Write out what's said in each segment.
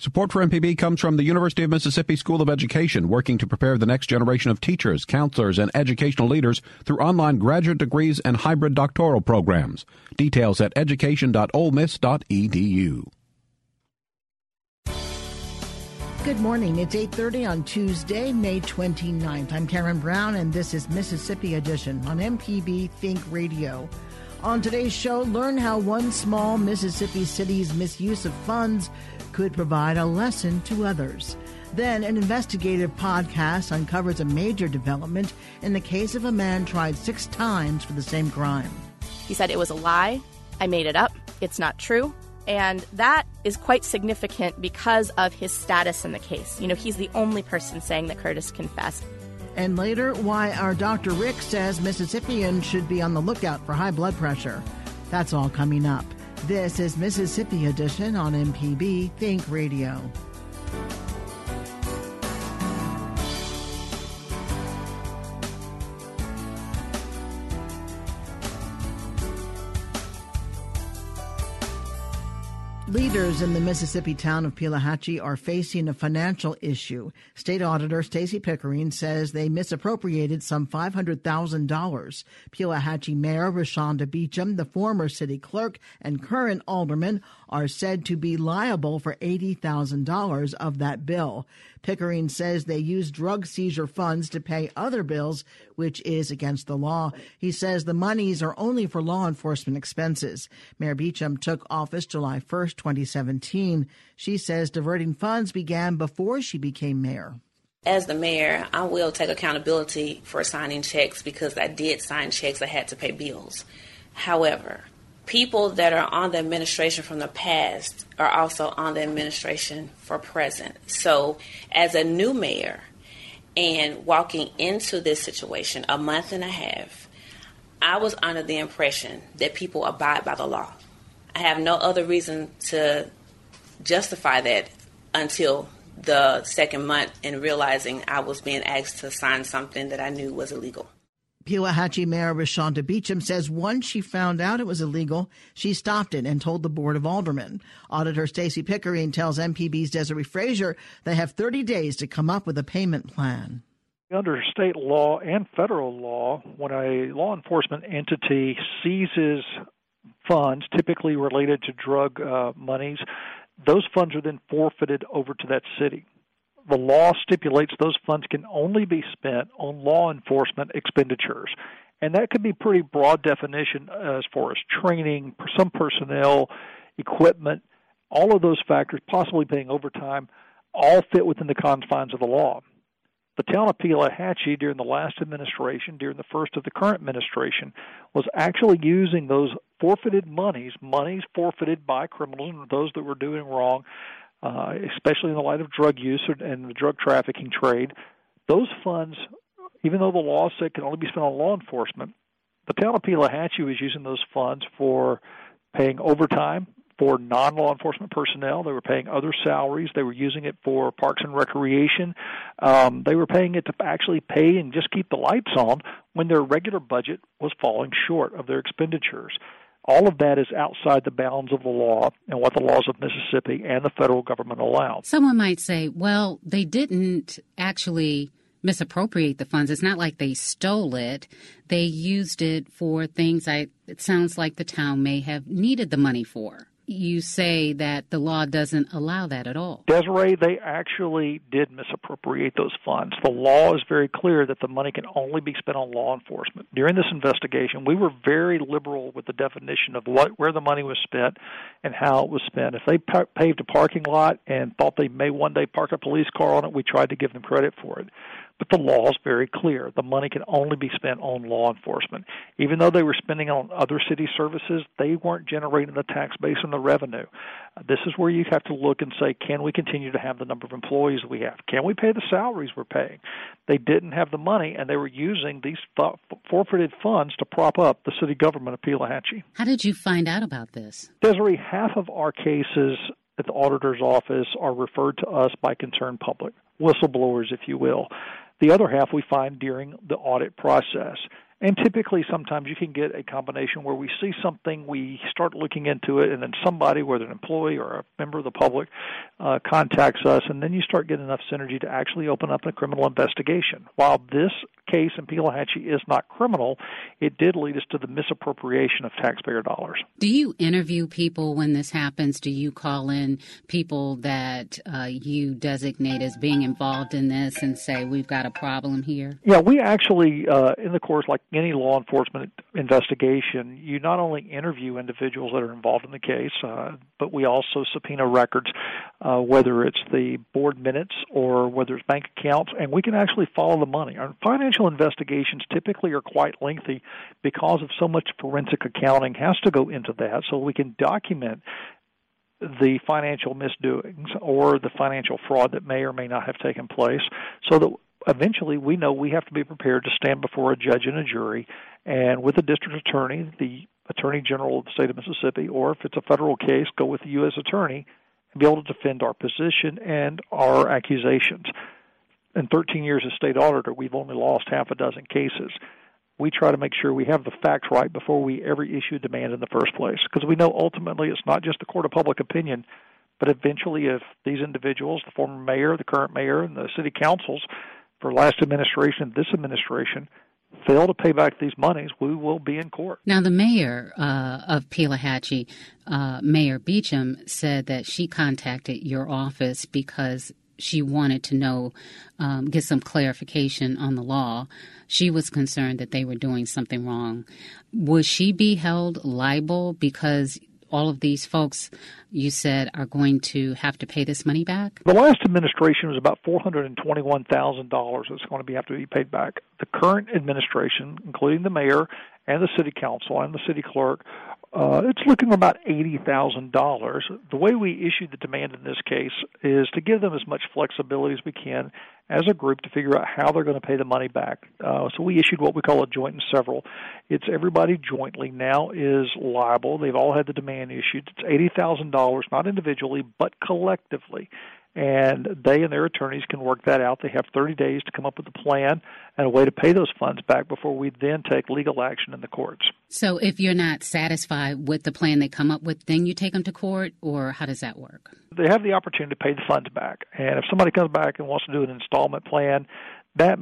Support for MPB comes from the University of Mississippi School of Education, working to prepare the next generation of teachers, counselors, and educational leaders through online graduate degrees and hybrid doctoral programs. Details at education.olemiss.edu. Good morning. It's 8:30 on Tuesday, May 29th. I'm Karen Brown and this is Mississippi Edition on MPB Think Radio. On today's show, learn how one small Mississippi city's misuse of funds could provide a lesson to others. Then, an investigative podcast uncovers a major development in the case of a man tried six times for the same crime. He said it was a lie. I made it up. It's not true. And that is quite significant because of his status in the case. You know, he's the only person saying that Curtis confessed. And later, why our Dr. Rick says Mississippians should be on the lookout for high blood pressure. That's all coming up. This is Mississippi Edition on MPB Think Radio. Leaders in the Mississippi town of Pelahatchie are facing a financial issue. State Auditor Stacey Pickering says they misappropriated some $500,000. Pelahatchie Mayor Ryshonda Beechem, the former city clerk and current alderman, are said to be liable for $80,000 of that bill. Pickering says they used drug seizure funds to pay other bills, which is against the law. He says the monies are only for law enforcement expenses. Mayor Beechem took office July 1st, 2017. She says diverting funds began before she became mayor. As the mayor, I will take accountability for signing checks because I did sign checks. I had to pay bills. However, people that are on the administration from the past are also on the administration for present. So, as a new mayor and walking into this situation a month and a half, I was under the impression that people abide by the law. I have no other reason to justify that until the second month and realizing I was being asked to sign something that I knew was illegal. Pelahatchie Mayor Ryshonda Beechem says once she found out it was illegal, she stopped it and told the Board of Aldermen. Auditor Stacey Pickering tells MPB's Desiree Frazier they have 30 days to come up with a payment plan. Under state law and federal law, when a law enforcement entity seizes funds typically related to drug uh, monies, those funds are then forfeited over to that city the law stipulates those funds can only be spent on law enforcement expenditures. And that could be pretty broad definition as far as training, some personnel, equipment, all of those factors, possibly paying overtime, all fit within the confines of the law. The town of Pelahatchie during the last administration, during the first of the current administration, was actually using those forfeited monies, monies forfeited by criminals and those that were doing wrong, uh, especially in the light of drug use and the drug trafficking trade, those funds, even though the law said can only be spent on law enforcement, the town of Pelahatchie was using those funds for paying overtime for non law enforcement personnel. They were paying other salaries. They were using it for parks and recreation. Um, they were paying it to actually pay and just keep the lights on when their regular budget was falling short of their expenditures. All of that is outside the bounds of the law and what the laws of Mississippi and the federal government allow. Someone might say, well, they didn't actually misappropriate the funds. It's not like they stole it. They used it for things I it sounds like the town may have needed the money for you say that the law doesn't allow that at all. Desiree, they actually did misappropriate those funds. The law is very clear that the money can only be spent on law enforcement. During this investigation, we were very liberal with the definition of what where the money was spent and how it was spent. If they paved a parking lot and thought they may one day park a police car on it, we tried to give them credit for it. But the law is very clear. The money can only be spent on law enforcement. Even though they were spending on other city services, they weren't generating the tax base and the revenue. This is where you have to look and say, can we continue to have the number of employees we have? Can we pay the salaries we're paying? They didn't have the money, and they were using these forfeited funds to prop up the city government of Pelahatchie. How did you find out about this? Desiree, half of our cases at the auditor's office are referred to us by concerned public, whistleblowers, if you will. The other half we find during the audit process. And typically, sometimes you can get a combination where we see something, we start looking into it, and then somebody, whether an employee or a member of the public, uh, contacts us, and then you start getting enough synergy to actually open up a criminal investigation. While this case in Pelahatchie is not criminal, it did lead us to the misappropriation of taxpayer dollars. Do you interview people when this happens? Do you call in people that uh, you designate as being involved in this and say, we've got a problem here? Yeah, we actually, uh, in the course, like any law enforcement investigation, you not only interview individuals that are involved in the case, uh, but we also subpoena records, uh, whether it's the board minutes or whether it's bank accounts, and we can actually follow the money. Our financial investigations typically are quite lengthy because of so much forensic accounting has to go into that, so we can document the financial misdoings or the financial fraud that may or may not have taken place so that eventually we know we have to be prepared to stand before a judge and a jury and with the district attorney, the attorney general of the state of Mississippi, or if it's a federal case, go with the U.S. attorney and be able to defend our position and our accusations. In 13 years as state auditor, we've only lost half a dozen cases. We try to make sure we have the facts right before we ever issue a demand in the first place, because we know ultimately it's not just the court of public opinion, but eventually if these individuals, the former mayor, the current mayor, and the city councils, for last administration, this administration, fail to pay back these monies, we will be in court. Now, the mayor uh, of Pelahatchie, uh, Mayor Beechem, said that she contacted your office because she wanted to know, um, get some clarification on the law. She was concerned that they were doing something wrong. Would she be held liable because all of these folks you said are going to have to pay this money back? The last administration was about four hundred and twenty-one thousand dollars that's going to be have to be paid back. The current administration, including the mayor and the city council and the city clerk, uh, it's looking about eighty thousand dollars. The way we issued the demand in this case is to give them as much flexibility as we can as a group to figure out how they're going to pay the money back. Uh, so we issued what we call a joint and several. It's everybody jointly now is liable. They've all had the demand issued. It's eighty thousand dollars, not individually, but collectively and they and their attorneys can work that out. They have 30 days to come up with a plan and a way to pay those funds back before we then take legal action in the courts. So, if you're not satisfied with the plan they come up with, then you take them to court, or how does that work? They have the opportunity to pay the funds back, and if somebody comes back and wants to do an installment plan, that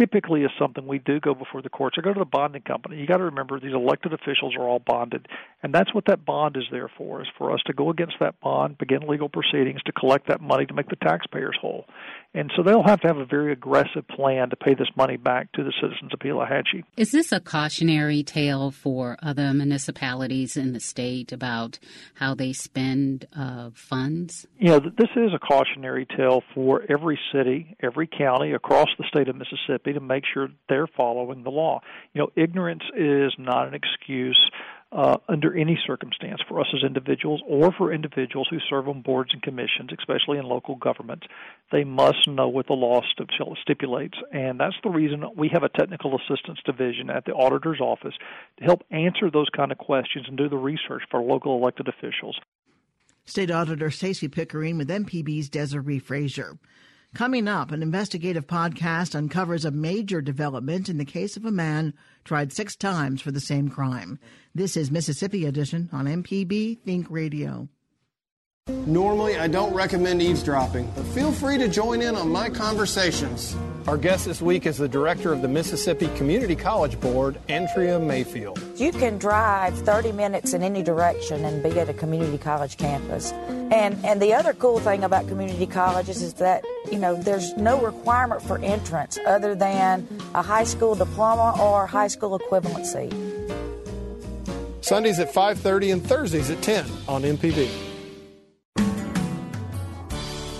typically is something we do go before the courts or go to the bonding company. You got to remember these elected officials are all bonded, and that's what that bond is there for: is for us to go against that bond, begin legal proceedings to collect that money to make the taxpayers whole. And so they'll have to have a very aggressive plan to pay this money back to the citizens of Pelahatchie. Is this a cautionary tale for other municipalities in the state about how they spend uh, funds? Yeah, this is a cautionary tale for every city, every county across the state of Mississippi to make sure they're following the law. You know, ignorance is not an excuse uh, under any circumstance for us as individuals or for individuals who serve on boards and commissions, especially in local government. They must know what the law stipulates, and that's the reason we have a technical assistance division at the auditor's office to help answer those kind of questions and do the research for local elected officials. State Auditor Stacey Pickering with MPB's Desiree Frazier. Coming up, an investigative podcast uncovers a major development in the case of a man tried six times for the same crime. This is Mississippi Edition on MPB Think Radio. Normally, I don't recommend eavesdropping, but feel free to join in on my conversations. Our guest this week is the director of the Mississippi Community College Board, Andrea Mayfield. You can drive 30 minutes in any direction and be at a community college campus. And and the other cool thing about community colleges is that, you know, there's no requirement for entrance other than a high school diploma or high school equivalency. Sundays at 5:30 and Thursdays at 10 on MPB.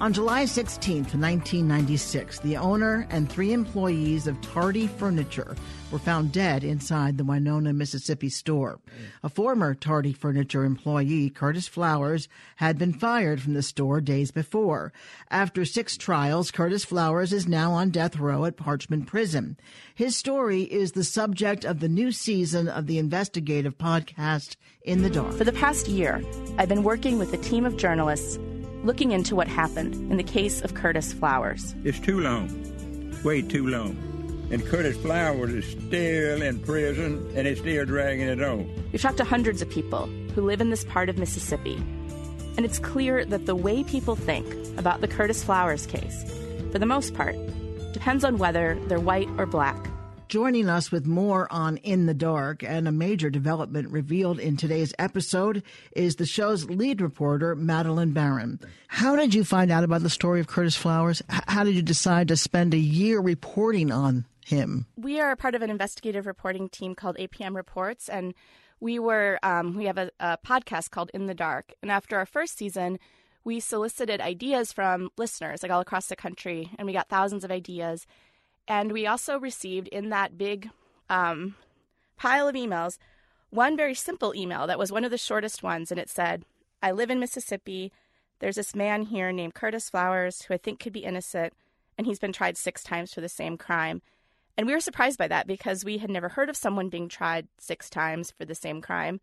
On July 16, 1996, the owner and three employees of Tardy Furniture were found dead inside the Winona, Mississippi store. A former Tardy Furniture employee, Curtis Flowers, had been fired from the store days before. After six trials, Curtis Flowers is now on death row at Parchman Prison. His story is the subject of the new season of the investigative podcast In the Dark. For the past year, I've been working with a team of journalists looking into what happened in the case of Curtis Flowers. It's too long, way too long. And Curtis Flowers is still in prison and it's still dragging it on. We've talked to hundreds of people who live in this part of Mississippi, and it's clear that the way people think about the Curtis Flowers case, for the most part, depends on whether they're white or black. Joining us with more on In the Dark and a major development revealed in today's episode is the show's lead reporter, Madeleine Baran. How did you find out about the story of Curtis Flowers? How did you decide to spend a year reporting on him? We are a part of an investigative reporting team called APM Reports, and we were um, we have a, a podcast called In the Dark. And after our first season, we solicited ideas from listeners like all across the country, and we got thousands of ideas. And we also received in that big um, pile of emails one very simple email that was one of the shortest ones. And it said, I live in Mississippi. There's this man here named Curtis Flowers who I think could be innocent, and he's been tried six times for the same crime. And we were surprised by that because we had never heard of someone being tried six times for the same crime.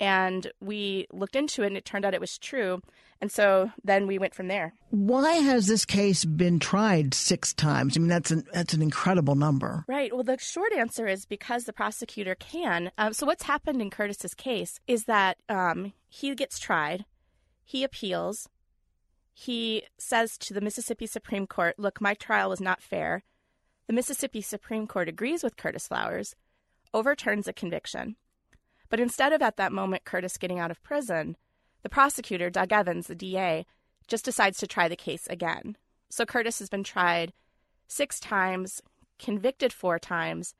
And we looked into it, and it turned out it was true. And so then we went from there. Why has this case been tried six times? I mean, that's an that's an incredible number. Right. Well, the short answer is because the prosecutor can. Um, so what's happened in Curtis's case is that um, he gets tried, he appeals, he says to the Mississippi Supreme Court, "Look, my trial was not fair." The Mississippi Supreme Court agrees with Curtis Flowers, overturns a conviction. But instead of at that moment Curtis getting out of prison, the prosecutor, Doug Evans, the DA, just decides to try the case again. So Curtis has been tried six times, convicted four times,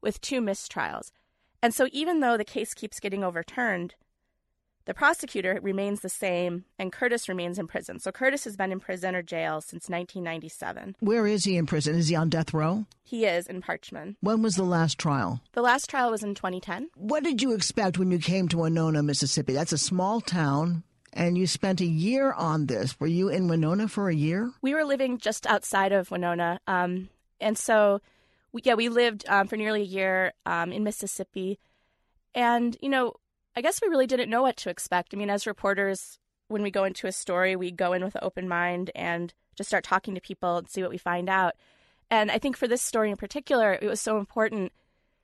with two mistrials. And so even though the case keeps getting overturned, the prosecutor remains the same, and Curtis remains in prison. So Curtis has been in prison or jail since 1997. Where is he in prison? Is he on death row? He is in Parchman. When was the last trial? The last trial was in 2010. What did you expect when you came to Winona, Mississippi? That's a small town. And you spent a year on this. Were you in Winona for a year? We were living just outside of Winona. Um, and so, we, yeah, we lived um, for nearly a year um, in Mississippi. And, you know, I guess we really didn't know what to expect. I mean, as reporters, when we go into a story, we go in with an open mind and just start talking to people and see what we find out. And I think for this story in particular, it was so important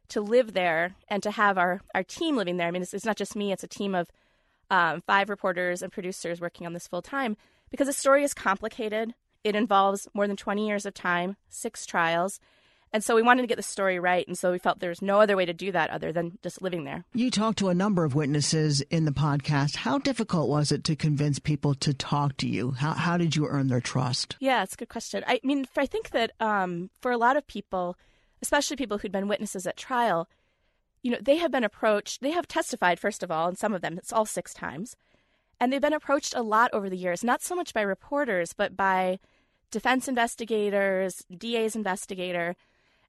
to live there and to have our, our team living there. I mean, it's, it's not just me, it's a team of um, five reporters and producers working on this full time because the story is complicated. It involves more than 20 years of time, six trials. And so we wanted to get the story right. And so we felt there's no other way to do that other than just living there. You talked to a number of witnesses in the podcast. How difficult was it to convince people to talk to you? How, how did you earn their trust? Yeah, it's a good question. I mean, I think that um, for a lot of people, especially people who'd been witnesses at trial, you know, they have been approached, they have testified, first of all, and some of them, it's all six times. And they've been approached a lot over the years, not so much by reporters, but by defense investigators, DA's investigator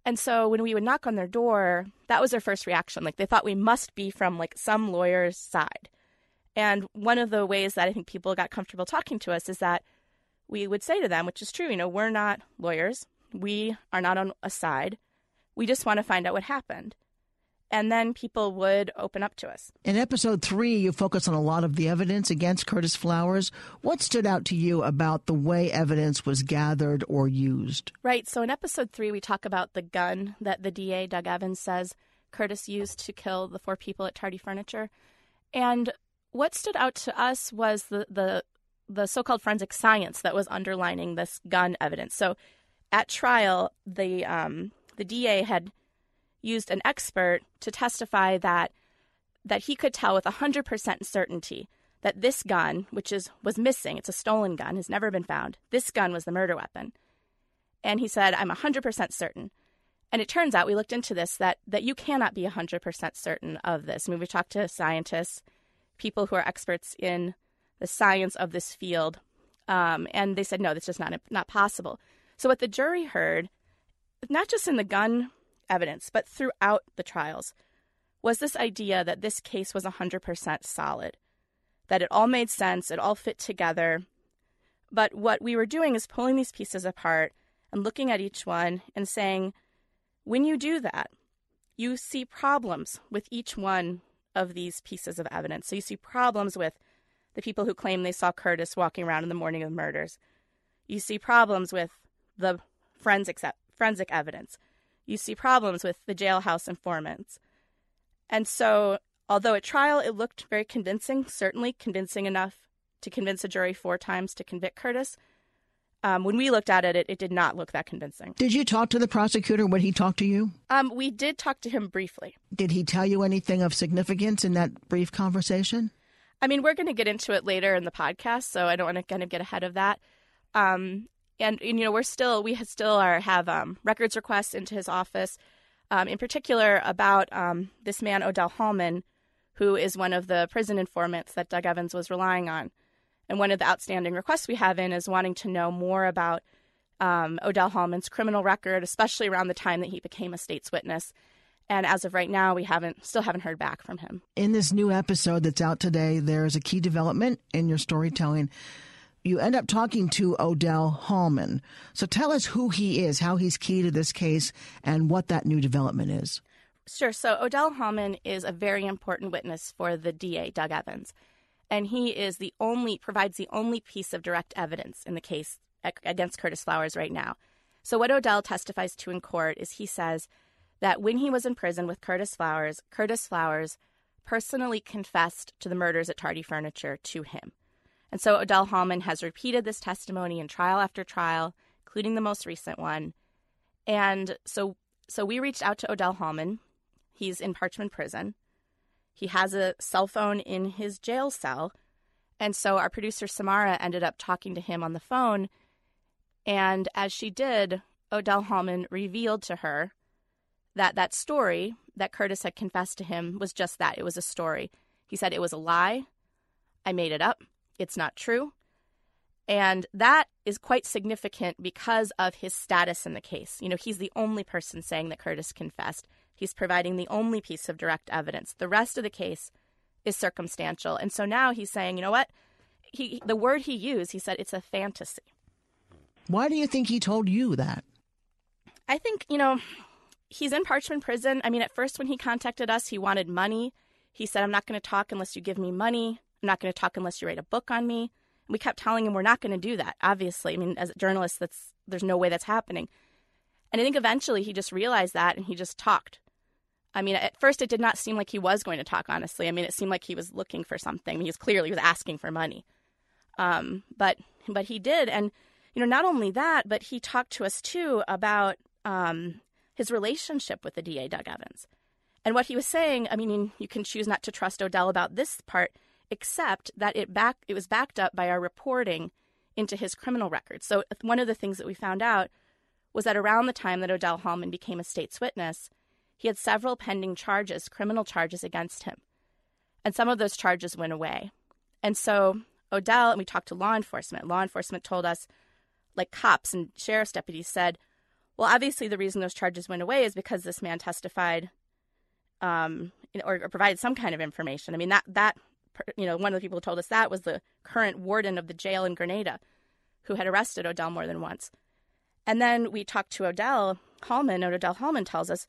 and so when we would knock on their door, that was their first reaction. Like they thought we must be from like some lawyer's side. And one of the ways that I think people got comfortable talking to us is that we would say to them, which is true, you know, we're not lawyers. We are not on a side. We just want to find out what happened and then people would open up to us. In episode three, you focus on a lot of the evidence against Curtis Flowers. What stood out to you about the way evidence was gathered or used? Right. So in episode three, we talk about the gun that the DA, Doug Evans, says Curtis used to kill the four people at Tardy Furniture. And what stood out to us was the, the, the so called forensic science that was underlining this gun evidence. So at trial, the, um, the DA had used an expert to testify that that he could tell with 100% certainty that this gun, which is was missing, it's a stolen gun, has never been found. This gun was the murder weapon. And he said, "I'm 100% certain." And it turns out we looked into this that that you cannot be 100% certain of this. I mean, we talked to scientists, people who are experts in the science of this field. Um, and they said, no, that's just not, not possible. So, what the jury heard, not just in the gun evidence, but throughout the trials, was this idea that this case was 100% solid, that it all made sense, it all fit together. But what we were doing is pulling these pieces apart and looking at each one and saying, when you do that, you see problems with each one of these pieces of evidence. So you see problems with the people who claim they saw Curtis walking around in the morning of murders. You see problems with the forensic, forensic evidence. You see problems with the jailhouse informants. And so, although at trial it looked very convincing, certainly convincing enough to convince a jury four times to convict Curtis, um, when we looked at it, it, it, did not look that convincing. Did you talk to the prosecutor when he talked to you? Um, we did talk to him briefly. Did he tell you anything of significance in that brief conversation? I mean, we're going to get into it later in the podcast, so I don't want to kind of get ahead of that. Um, and, and, you know, we're still we still are have um, records requests into his office, um, in particular about um, this man Odell Hallman, who is one of the prison informants that Doug Evans was relying on. And one of the outstanding requests we have in is wanting to know more about um, Odell Hallman's criminal record, especially around the time that he became a state's witness. And as of right now, we haven't still haven't heard back from him. In this new episode that's out today, there's a key development in your storytelling. You end up talking to Odell Hallman. So tell us who he is, how he's key to this case, and what that new development is. Sure. So Odell Hallman is a very important witness for the DA, Doug Evans and he is the only provides the only piece of direct evidence in the case against Curtis Flowers right now. So what Odell testifies to in court is he says that when he was in prison with Curtis Flowers, Curtis Flowers personally confessed to the murders at Tardy Furniture to him. And so Odell Hallman has repeated this testimony in trial after trial, including the most recent one. And so so we reached out to Odell Hallman. He's in Parchman Prison. He has a cell phone in his jail cell. And so our producer Samara ended up talking to him on the phone. And as she did, Odell Hallman revealed to her that that story that Curtis had confessed to him was just that it was a story. He said it was a lie. I made it up. It's not true. And that is quite significant because of his status in the case. You know, he's the only person saying that Curtis confessed. He's providing the only piece of direct evidence. The rest of the case is circumstantial. And so now he's saying, you know what? He the word he used, he said it's a fantasy. Why do you think he told you that? I think, you know, he's in Parchman prison. I mean, at first when he contacted us, he wanted money. He said, I'm not going to talk unless you give me money. I'm not going to talk unless you write a book on me. And we kept telling him we're not going to do that. Obviously, I mean, as a journalist, that's there's no way that's happening. And I think eventually he just realized that and he just talked. I mean, at first it did not seem like he was going to talk. Honestly, I mean, it seemed like he was looking for something. I mean, He was clearly he was asking for money, um, but but he did, and you know, not only that, but he talked to us too about um, his relationship with the DA, Doug Evans, and what he was saying. I mean, you can choose not to trust Odell about this part, except that it back it was backed up by our reporting into his criminal record. So one of the things that we found out was that around the time that Odell Hallman became a state's witness he had several pending charges, criminal charges against him. And some of those charges went away. And so Odell, and we talked to law enforcement, law enforcement told us, like cops and sheriff's deputies said, well, obviously the reason those charges went away is because this man testified um, or, or provided some kind of information. I mean, that, that, you know, one of the people who told us that was the current warden of the jail in Grenada who had arrested Odell more than once. And then we talked to Odell Hallman, and Odell Hallman tells us,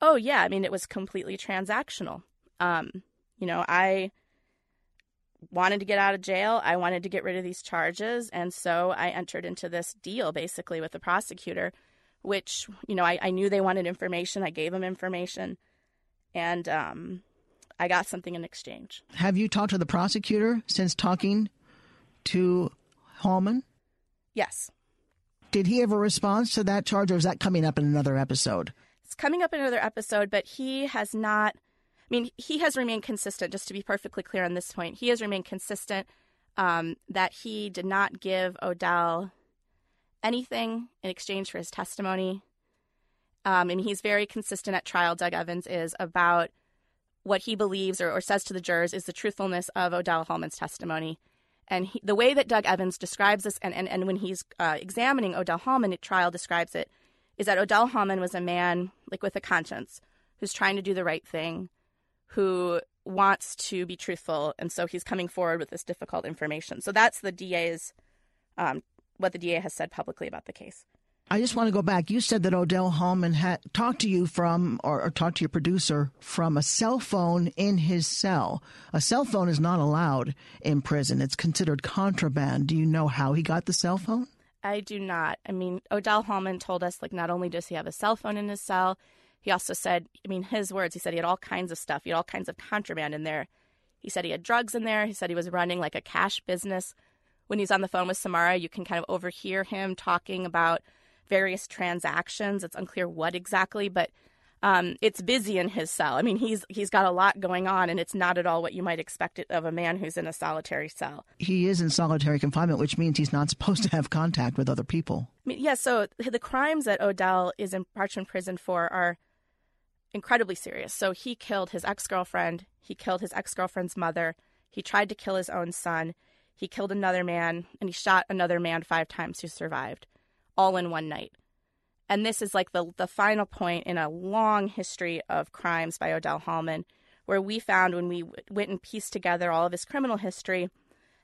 Oh yeah, I mean it was completely transactional. Um, you know, I wanted to get out of jail. I wanted to get rid of these charges, and so I entered into this deal basically with the prosecutor, which you know I, I knew they wanted information. I gave them information, and um, I got something in exchange. Have you talked to the prosecutor since talking to Hallman? Yes. Did he have a response to that charge, or is that coming up in another episode? It's coming up in another episode, but he has not. I mean, he has remained consistent. Just to be perfectly clear on this point, he has remained consistent um, that he did not give Odell anything in exchange for his testimony. Um, and he's very consistent at trial. Doug Evans is about what he believes or, or says to the jurors is the truthfulness of Odell Hallman's testimony. And he, the way that Doug Evans describes this, and, and, and when he's uh, examining Odell Hallman at trial, describes it, is that Odell Hallman was a man like with a conscience who's trying to do the right thing, who wants to be truthful, and so he's coming forward with this difficult information. So that's the DA's, um, what the DA has said publicly about the case. I just want to go back. You said that Odell Hallman had talked to you from, or, or, talked to your producer from a cell phone in his cell. A cell phone is not allowed in prison. It's considered contraband. Do you know how he got the cell phone? I do not. I mean, Odell Hallman told us, like, not only does he have a cell phone in his cell, he also said, I mean, his words, he said he had all kinds of stuff. He had all kinds of contraband in there. He said he had drugs in there. He said he was running like a cash business. When he's on the phone with Samara, you can kind of overhear him talking about various transactions. It's unclear what exactly, but um, it's busy in his cell. I mean, he's he's got a lot going on, and it's not at all what you might expect of a man who's in a solitary cell. He is in solitary confinement, which means he's not supposed to have contact with other people. I mean, yeah. So the crimes that Odell is in Parchman prison for are incredibly serious. So he killed his ex girlfriend. He killed his ex girlfriend's mother. He tried to kill his own son. He killed another man, and he shot another man five times who survived all in one night. And this is like the, the final point in a long history of crimes by Odell Hallman, where we found when we went and pieced together all of his criminal history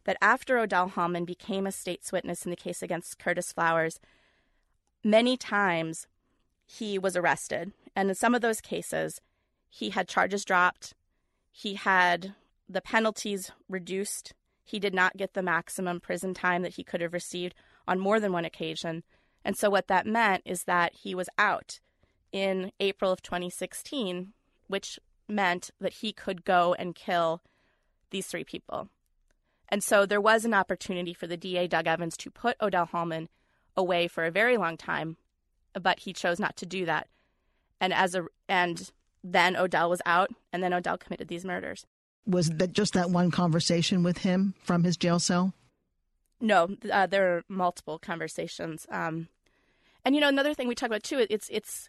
that after Odell Hallman became a state's witness in the case against Curtis Flowers, many times he was arrested. And in some of those cases, he had charges dropped, he had the penalties reduced, he did not get the maximum prison time that he could have received on more than one occasion. And so what that meant is that he was out in April of 2016, which meant that he could go and kill these three people. And so there was an opportunity for the DA, Doug Evans, to put Odell Hallman away for a very long time, but he chose not to do that. And as a and then Odell was out, and then Odell committed these murders. Was that just that one conversation with him from his jail cell? No, uh, there are multiple conversations. Um, and you know, another thing we talk about too, it's it's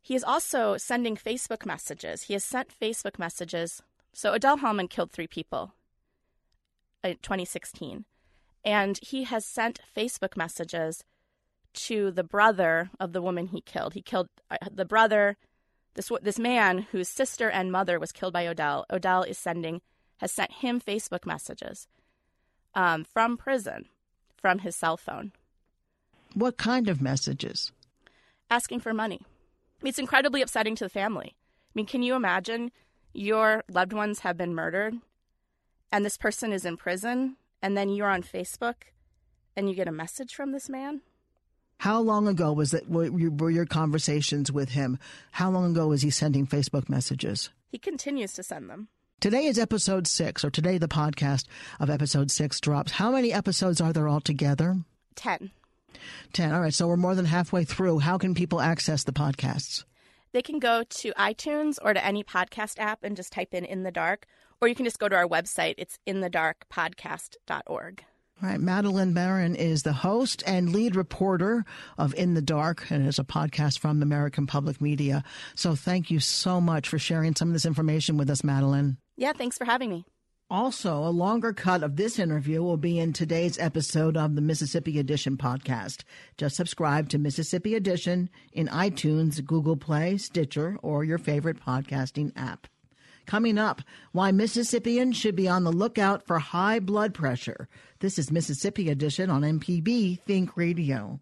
he is also sending Facebook messages. He has sent Facebook messages. So Odell Hallman killed three people in 2016, and he has sent Facebook messages to the brother of the woman he killed. He killed uh, the brother. This this man whose sister and mother was killed by Odell. Odell is sending has sent him Facebook messages um, from prison, from his cell phone. What kind of messages? Asking for money. It's incredibly upsetting to the family. I mean, can you imagine your loved ones have been murdered and this person is in prison and then you're on Facebook and you get a message from this man? How long ago was it? Were your conversations with him? How long ago was he sending Facebook messages? He continues to send them. Today is episode six, or today the podcast of episode six drops. How many episodes are there altogether? Ten. 10. All right. So we're more than halfway through. How can people access the podcasts? They can go to iTunes or to any podcast app and just type in In the Dark, or you can just go to our website. It's inthedarkpodcast.org. All right. Madeleine Baran is the host and lead reporter of In the Dark, and it's a podcast from the American Public Media. So thank you so much for sharing some of this information with us, Madeleine. Yeah, thanks for having me. Also, a longer cut of this interview will be in today's episode of the Mississippi Edition podcast. Just subscribe to Mississippi Edition in iTunes, Google Play, Stitcher, or your favorite podcasting app. Coming up, why Mississippians should be on the lookout for high blood pressure. This is Mississippi Edition on MPB Think Radio.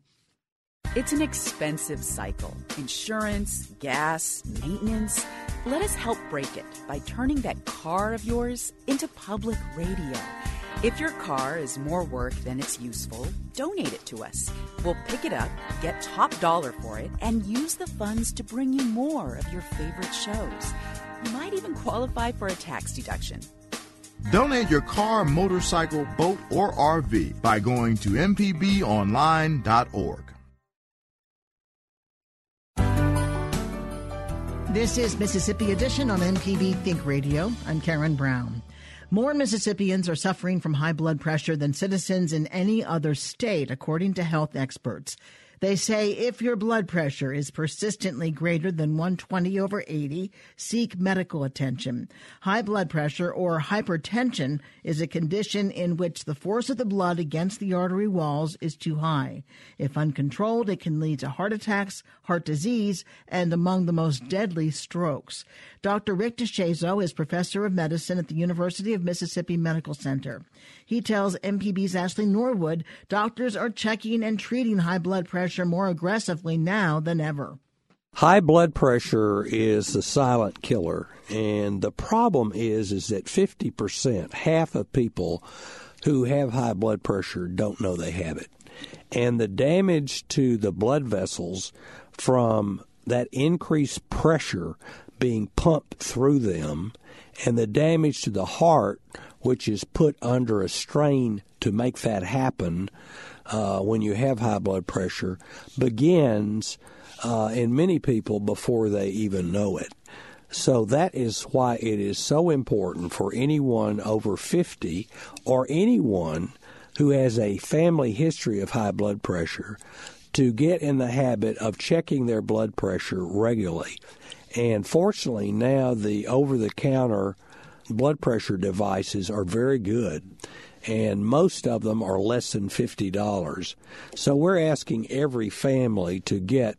It's an expensive cycle insurance, gas, maintenance. Let us help break it by turning that car of yours into public radio. If your car is more work than it's useful, donate it to us. We'll pick it up, get top dollar for it, and use the funds to bring you more of your favorite shows. You might even qualify for a tax deduction. Donate your car, motorcycle, boat, or RV by going to mpbonline.org. This is Mississippi Edition on MPB Think Radio. I'm Karen Brown. More Mississippians are suffering from high blood pressure than citizens in any other state, according to health experts. They say if your blood pressure is persistently greater than 120 over 80, seek medical attention. High blood pressure or hypertension is a condition in which the force of the blood against the artery walls is too high. If uncontrolled, it can lead to heart attacks, heart disease, and among the most deadly strokes. Dr. Rick DeShazo is professor of medicine at the University of Mississippi Medical Center. He tells MPB's Ashley Norwood doctors are checking and treating high blood pressure more aggressively now than ever. High blood pressure is the silent killer, and the problem is is that 50%, half of people who have high blood pressure don't know they have it. And the damage to the blood vessels from that increased pressure being pumped through them and the damage to the heart which is put under a strain to make that happen uh, when you have high blood pressure, begins uh, in many people before they even know it. So that is why it is so important for anyone over 50 or anyone who has a family history of high blood pressure to get in the habit of checking their blood pressure regularly. And fortunately, now the over the counter blood pressure devices are very good, and most of them are less than $50. So we're asking every family to get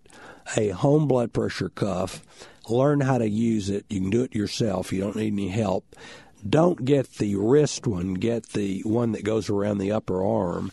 a home blood pressure cuff, learn how to use it. You can do it yourself, you don't need any help. Don't get the wrist one, get the one that goes around the upper arm.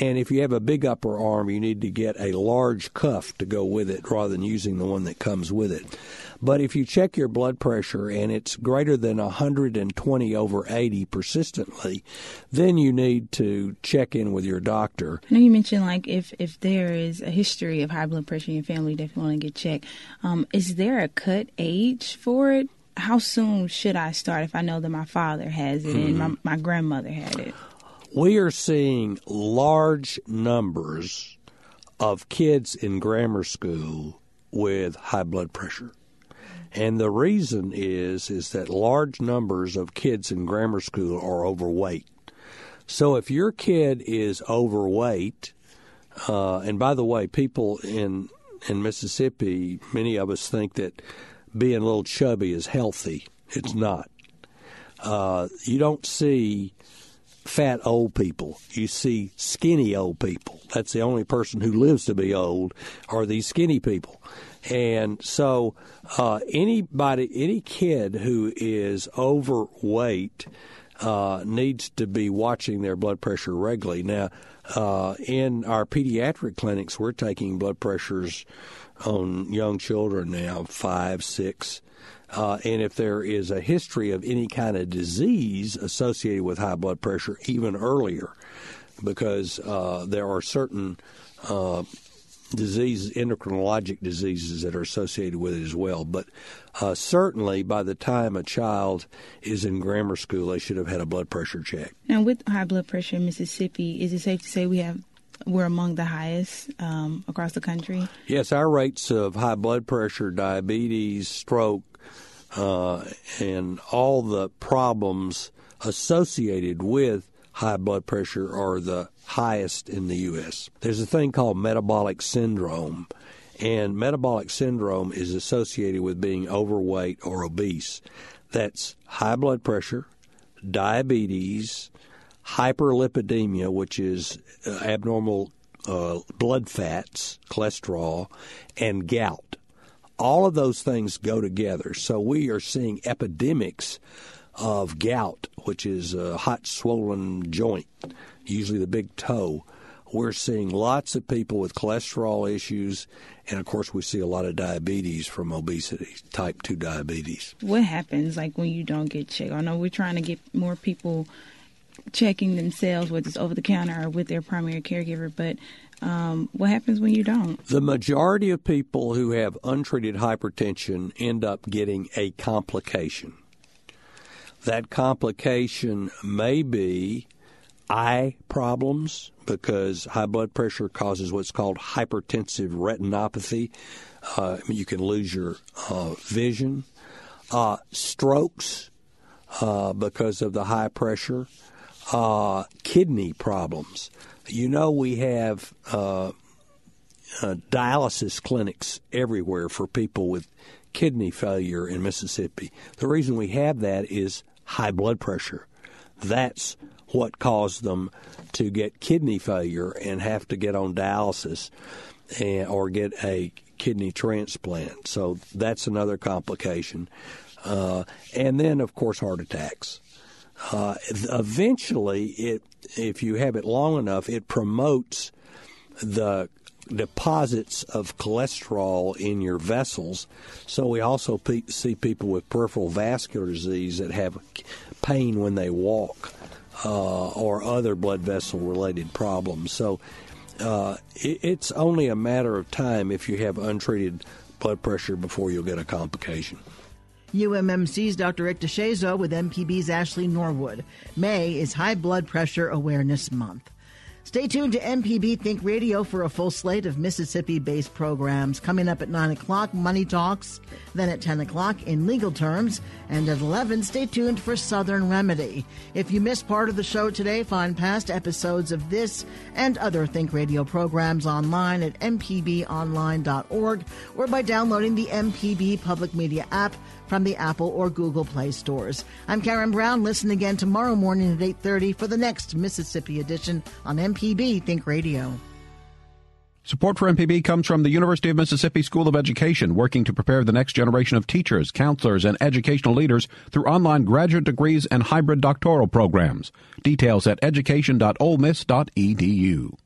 And if you have a big upper arm, you need to get a large cuff to go with it rather than using the one that comes with it. But if you check your blood pressure and it's greater than 120 over 80 persistently, then you need to check in with your doctor. I know you mentioned like if if there is a history of high blood pressure in your family, you definitely want to get checked. Um, is there a cut age for it? How soon should I start if I know that my father has it and my, Hmm. my grandmother had it? We are seeing large numbers of kids in grammar school with high blood pressure. And the reason is is that large numbers of kids in grammar school are overweight. So if your kid is overweight, uh, and by the way, people in in Mississippi, many of us think that being a little chubby is healthy. It's not. Uh, you don't see fat old people. You see skinny old people. That's the only person who lives to be old are these skinny people. And so uh, anybody, any kid who is overweight uh, needs to be watching their blood pressure regularly. Now, uh, in our pediatric clinics, we're taking blood pressures on young children now, five, six. Uh, and if there is a history of any kind of disease associated with high blood pressure, even earlier, because uh, there are certain uh, diseases, endocrinologic diseases that are associated with it as well. But uh, certainly, by the time a child is in grammar school, they should have had a blood pressure check. Now, with high blood pressure in Mississippi, is it safe to say we have we're among the highest um, across the country? Yes, our rates of high blood pressure, diabetes, stroke, uh, and all the problems associated with high blood pressure are the highest in the U.S. There's a thing called metabolic syndrome, and metabolic syndrome is associated with being overweight or obese. That's high blood pressure, diabetes, hyperlipidemia, which is uh, abnormal uh, blood fats, cholesterol, and gout. All of those things go together. So we are seeing epidemics of gout, which is a hot, swollen joint, usually the big toe. We're seeing lots of people with cholesterol issues, and of course, we see a lot of diabetes from obesity, type 2 diabetes. What happens like when you don't get checked? I know we're trying to get more people checking themselves, whether it's over the counter or with their primary caregiver, but um, what happens when you don't? The majority of people who have untreated hypertension end up getting a complication. That complication may be eye problems because high blood pressure causes what's called hypertensive retinopathy. Uh, you can lose your uh, vision. Uh, strokes uh, because of the high pressure. Uh, kidney problems. You know, we have uh, dialysis clinics everywhere for people with kidney failure in Mississippi. The reason we have that is high blood pressure. That's what caused them to get kidney failure and have to get on dialysis and, or get a kidney transplant. So that's another complication. Uh, and then, of course, heart attacks. Uh, eventually, it if you have it long enough, it promotes the deposits of cholesterol in your vessels. So we also pe- see people with peripheral vascular disease that have pain when they walk uh, or other blood vessel related problems. So uh, it, it's only a matter of time if you have untreated blood pressure before you'll get a complication. UMMC's Dr. Rick DeShazo with MPB's Ashley Norwood. May is High Blood Pressure Awareness Month. Stay tuned to MPB Think Radio for a full slate of Mississippi based programs. Coming up at 9 o'clock, Money Talks. Then at 10 o'clock, In Legal Terms. And at 11, stay tuned for Southern Remedy. If you missed part of the show today, find past episodes of this and other Think Radio programs online at mpbonline.org or by downloading the MPB Public Media app from the Apple or Google Play stores. I'm Karen Brown. Listen again tomorrow morning at 8:30 for the next Mississippi edition on MPB Think Radio. Support for MPB comes from the University of Mississippi School of Education, working to prepare the next generation of teachers, counselors, and educational leaders through online graduate degrees and hybrid doctoral programs. Details at education.olemiss.edu.